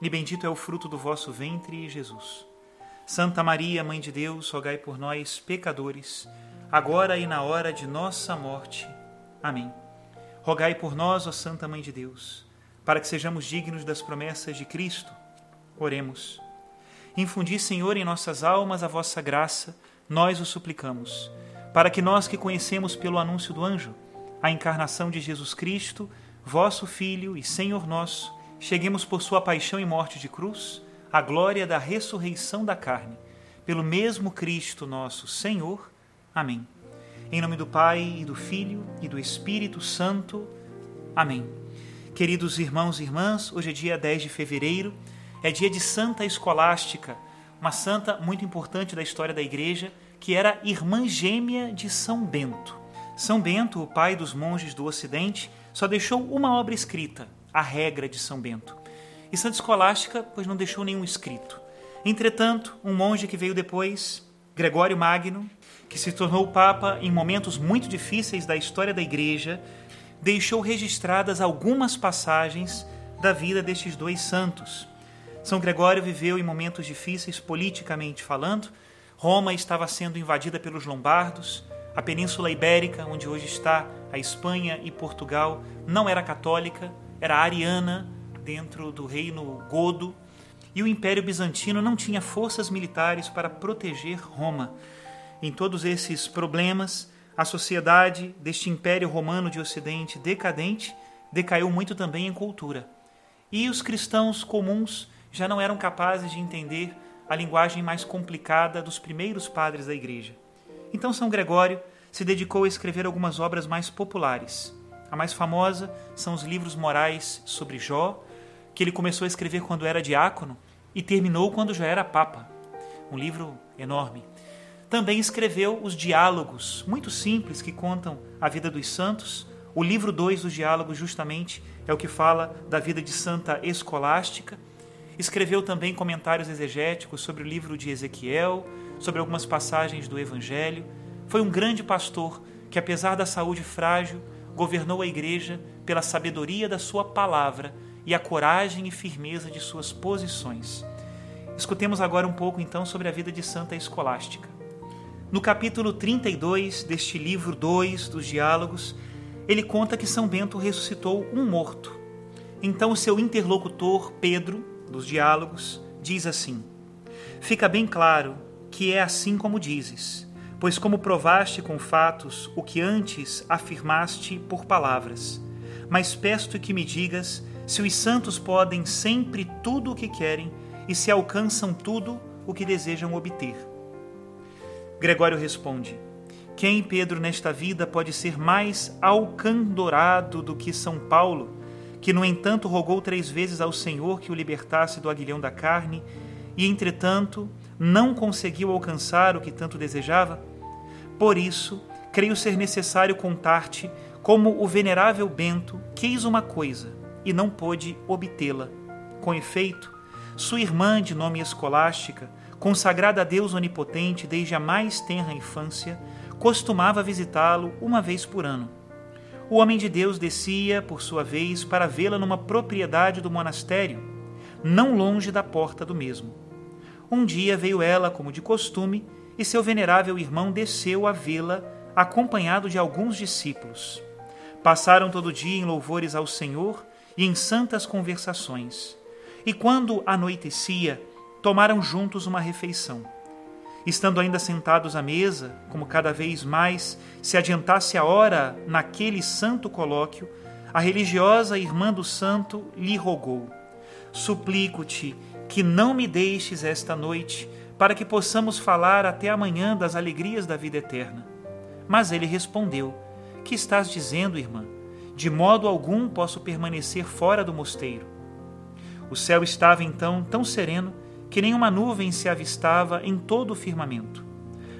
e bendito é o fruto do vosso ventre, Jesus. Santa Maria, Mãe de Deus, rogai por nós, pecadores, agora e na hora de nossa morte. Amém. Rogai por nós, ó Santa Mãe de Deus, para que sejamos dignos das promessas de Cristo. Oremos. Infundi, Senhor, em nossas almas a vossa graça, nós o suplicamos para que nós que conhecemos pelo anúncio do anjo a encarnação de Jesus Cristo, vosso Filho e Senhor nosso, cheguemos por sua paixão e morte de cruz à glória da ressurreição da carne, pelo mesmo Cristo nosso Senhor. Amém. Em nome do Pai e do Filho e do Espírito Santo. Amém. Queridos irmãos e irmãs, hoje é dia 10 de fevereiro, é dia de Santa Escolástica, uma santa muito importante da história da Igreja que era irmã gêmea de São Bento. São Bento, o pai dos monges do Ocidente, só deixou uma obra escrita, a Regra de São Bento. E Santa Escolástica, pois não deixou nenhum escrito. Entretanto, um monge que veio depois, Gregório Magno, que se tornou papa em momentos muito difíceis da história da Igreja, deixou registradas algumas passagens da vida destes dois santos. São Gregório viveu em momentos difíceis politicamente falando, Roma estava sendo invadida pelos lombardos, a Península Ibérica, onde hoje está a Espanha e Portugal, não era católica, era ariana dentro do reino godo, e o Império Bizantino não tinha forças militares para proteger Roma. Em todos esses problemas, a sociedade deste Império Romano de Ocidente decadente decaiu muito também em cultura. E os cristãos comuns já não eram capazes de entender a linguagem mais complicada dos primeiros padres da Igreja. Então, São Gregório se dedicou a escrever algumas obras mais populares. A mais famosa são os livros morais sobre Jó, que ele começou a escrever quando era diácono e terminou quando já era papa. Um livro enorme. Também escreveu os diálogos, muito simples, que contam a vida dos santos. O livro 2 dos diálogos, justamente, é o que fala da vida de Santa Escolástica Escreveu também comentários exegéticos sobre o livro de Ezequiel, sobre algumas passagens do Evangelho. Foi um grande pastor que, apesar da saúde frágil, governou a igreja pela sabedoria da sua palavra e a coragem e firmeza de suas posições. Escutemos agora um pouco então sobre a vida de Santa Escolástica. No capítulo 32 deste livro 2 dos Diálogos, ele conta que São Bento ressuscitou um morto. Então o seu interlocutor, Pedro, dos diálogos, diz assim: Fica bem claro que é assim como dizes, pois como provaste com fatos o que antes afirmaste por palavras. Mas peço que me digas se os santos podem sempre tudo o que querem e se alcançam tudo o que desejam obter. Gregório responde: Quem, Pedro, nesta vida pode ser mais alcandorado do que São Paulo? que no entanto rogou três vezes ao Senhor que o libertasse do aguilhão da carne, e entretanto não conseguiu alcançar o que tanto desejava? Por isso, creio ser necessário contar-te como o venerável Bento quis uma coisa e não pôde obtê-la. Com efeito, sua irmã, de nome escolástica, consagrada a Deus onipotente desde a mais tenra infância, costumava visitá-lo uma vez por ano o homem de Deus descia, por sua vez, para vê-la numa propriedade do monastério, não longe da porta do mesmo. Um dia veio ela, como de costume, e seu venerável irmão desceu a vê-la, acompanhado de alguns discípulos. Passaram todo o dia em louvores ao Senhor e em santas conversações. E quando anoitecia, tomaram juntos uma refeição. Estando ainda sentados à mesa, como cada vez mais se adiantasse a hora naquele santo colóquio, a religiosa irmã do santo lhe rogou: Suplico-te que não me deixes esta noite, para que possamos falar até amanhã das alegrias da vida eterna. Mas ele respondeu: Que estás dizendo, irmã? De modo algum posso permanecer fora do mosteiro. O céu estava então tão sereno que nenhuma nuvem se avistava em todo o firmamento.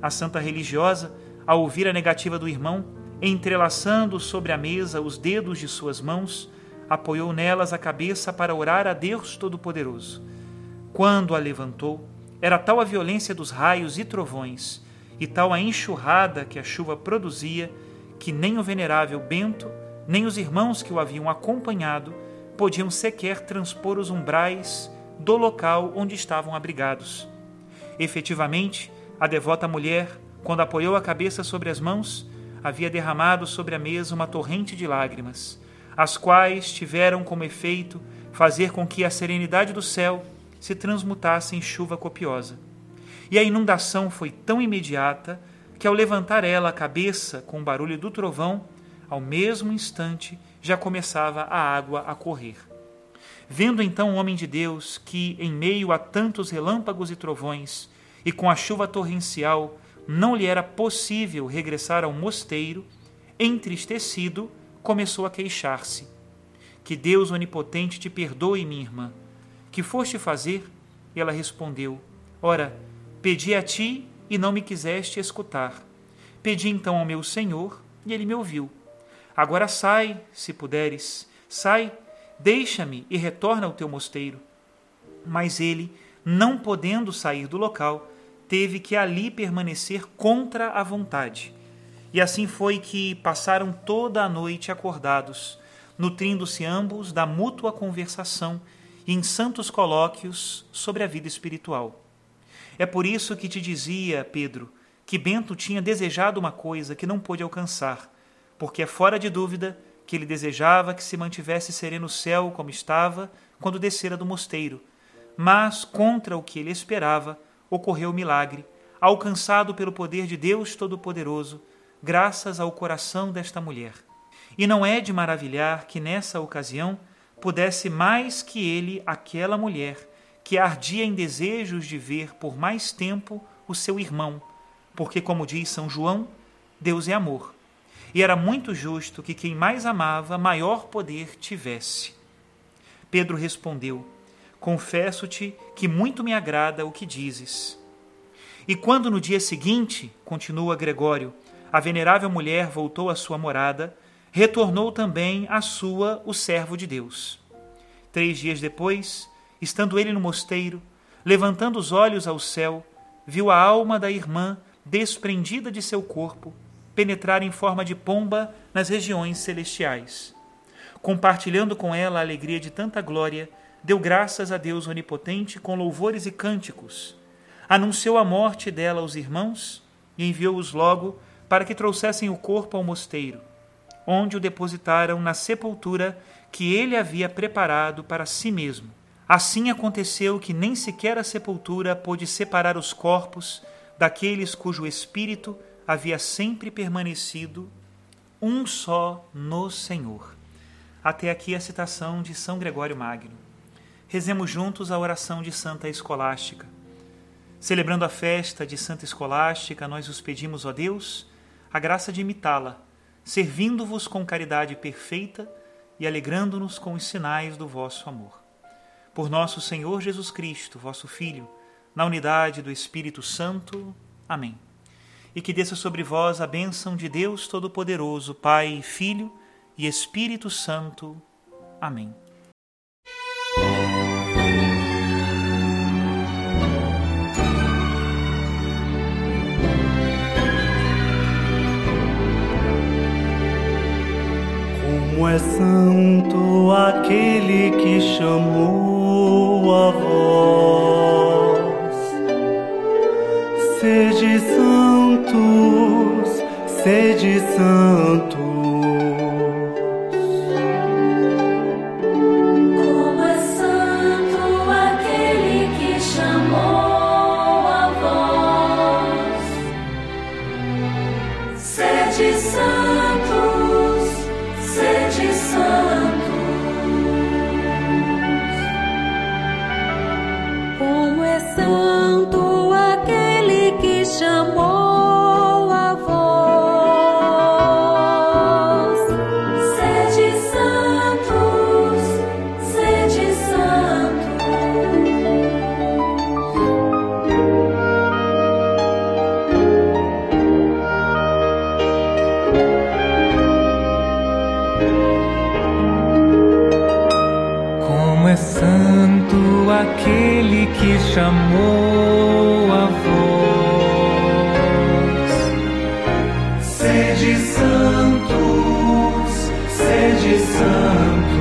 A santa religiosa, ao ouvir a negativa do irmão, entrelaçando sobre a mesa os dedos de suas mãos, apoiou nelas a cabeça para orar a Deus Todo-Poderoso. Quando a levantou, era tal a violência dos raios e trovões, e tal a enxurrada que a chuva produzia, que nem o venerável Bento, nem os irmãos que o haviam acompanhado podiam sequer transpor os umbrais do local onde estavam abrigados. Efetivamente, a devota mulher, quando apoiou a cabeça sobre as mãos, havia derramado sobre a mesa uma torrente de lágrimas, as quais tiveram como efeito fazer com que a serenidade do céu se transmutasse em chuva copiosa. E a inundação foi tão imediata que, ao levantar ela a cabeça com o barulho do trovão, ao mesmo instante já começava a água a correr. Vendo então o homem de Deus que, em meio a tantos relâmpagos e trovões, e com a chuva torrencial, não lhe era possível regressar ao mosteiro, entristecido, começou a queixar-se. Que Deus onipotente te perdoe, minha irmã. Que foste fazer? E ela respondeu: Ora, pedi a ti e não me quiseste escutar. Pedi então ao meu Senhor e ele me ouviu. Agora sai, se puderes, sai Deixa-me e retorna ao teu mosteiro. Mas ele, não podendo sair do local, teve que ali permanecer contra a vontade. E assim foi que passaram toda a noite acordados, nutrindo-se ambos da mútua conversação e em santos colóquios sobre a vida espiritual. É por isso que te dizia, Pedro, que Bento tinha desejado uma coisa que não pôde alcançar, porque é fora de dúvida que ele desejava que se mantivesse sereno o céu como estava quando descera do mosteiro. Mas, contra o que ele esperava, ocorreu o milagre, alcançado pelo poder de Deus Todo-Poderoso, graças ao coração desta mulher. E não é de maravilhar que nessa ocasião pudesse mais que ele aquela mulher que ardia em desejos de ver por mais tempo o seu irmão, porque, como diz São João, Deus é amor e era muito justo que quem mais amava maior poder tivesse. Pedro respondeu: Confesso-te que muito me agrada o que dizes. E quando no dia seguinte, continua Gregório, a venerável mulher voltou à sua morada, retornou também à sua o servo de Deus. Três dias depois, estando ele no mosteiro, levantando os olhos ao céu, viu a alma da irmã desprendida de seu corpo penetrar em forma de pomba nas regiões celestiais. Compartilhando com ela a alegria de tanta glória, deu graças a Deus onipotente com louvores e cânticos. Anunciou a morte dela aos irmãos e enviou-os logo para que trouxessem o corpo ao mosteiro, onde o depositaram na sepultura que ele havia preparado para si mesmo. Assim aconteceu que nem sequer a sepultura pôde separar os corpos daqueles cujo espírito havia sempre permanecido um só no Senhor. Até aqui a citação de São Gregório Magno. Rezemos juntos a oração de Santa Escolástica. Celebrando a festa de Santa Escolástica, nós os pedimos, ó Deus, a graça de imitá-la, servindo-vos com caridade perfeita e alegrando-nos com os sinais do vosso amor. Por nosso Senhor Jesus Cristo, vosso Filho, na unidade do Espírito Santo. Amém e que desça sobre vós a bênção de Deus Todo-Poderoso, Pai, Filho e Espírito Santo. Amém. Santo aquele que chamou a voz, sede santo santos, sede santos. aquele que chamou a voz. Sede santos, sede santos.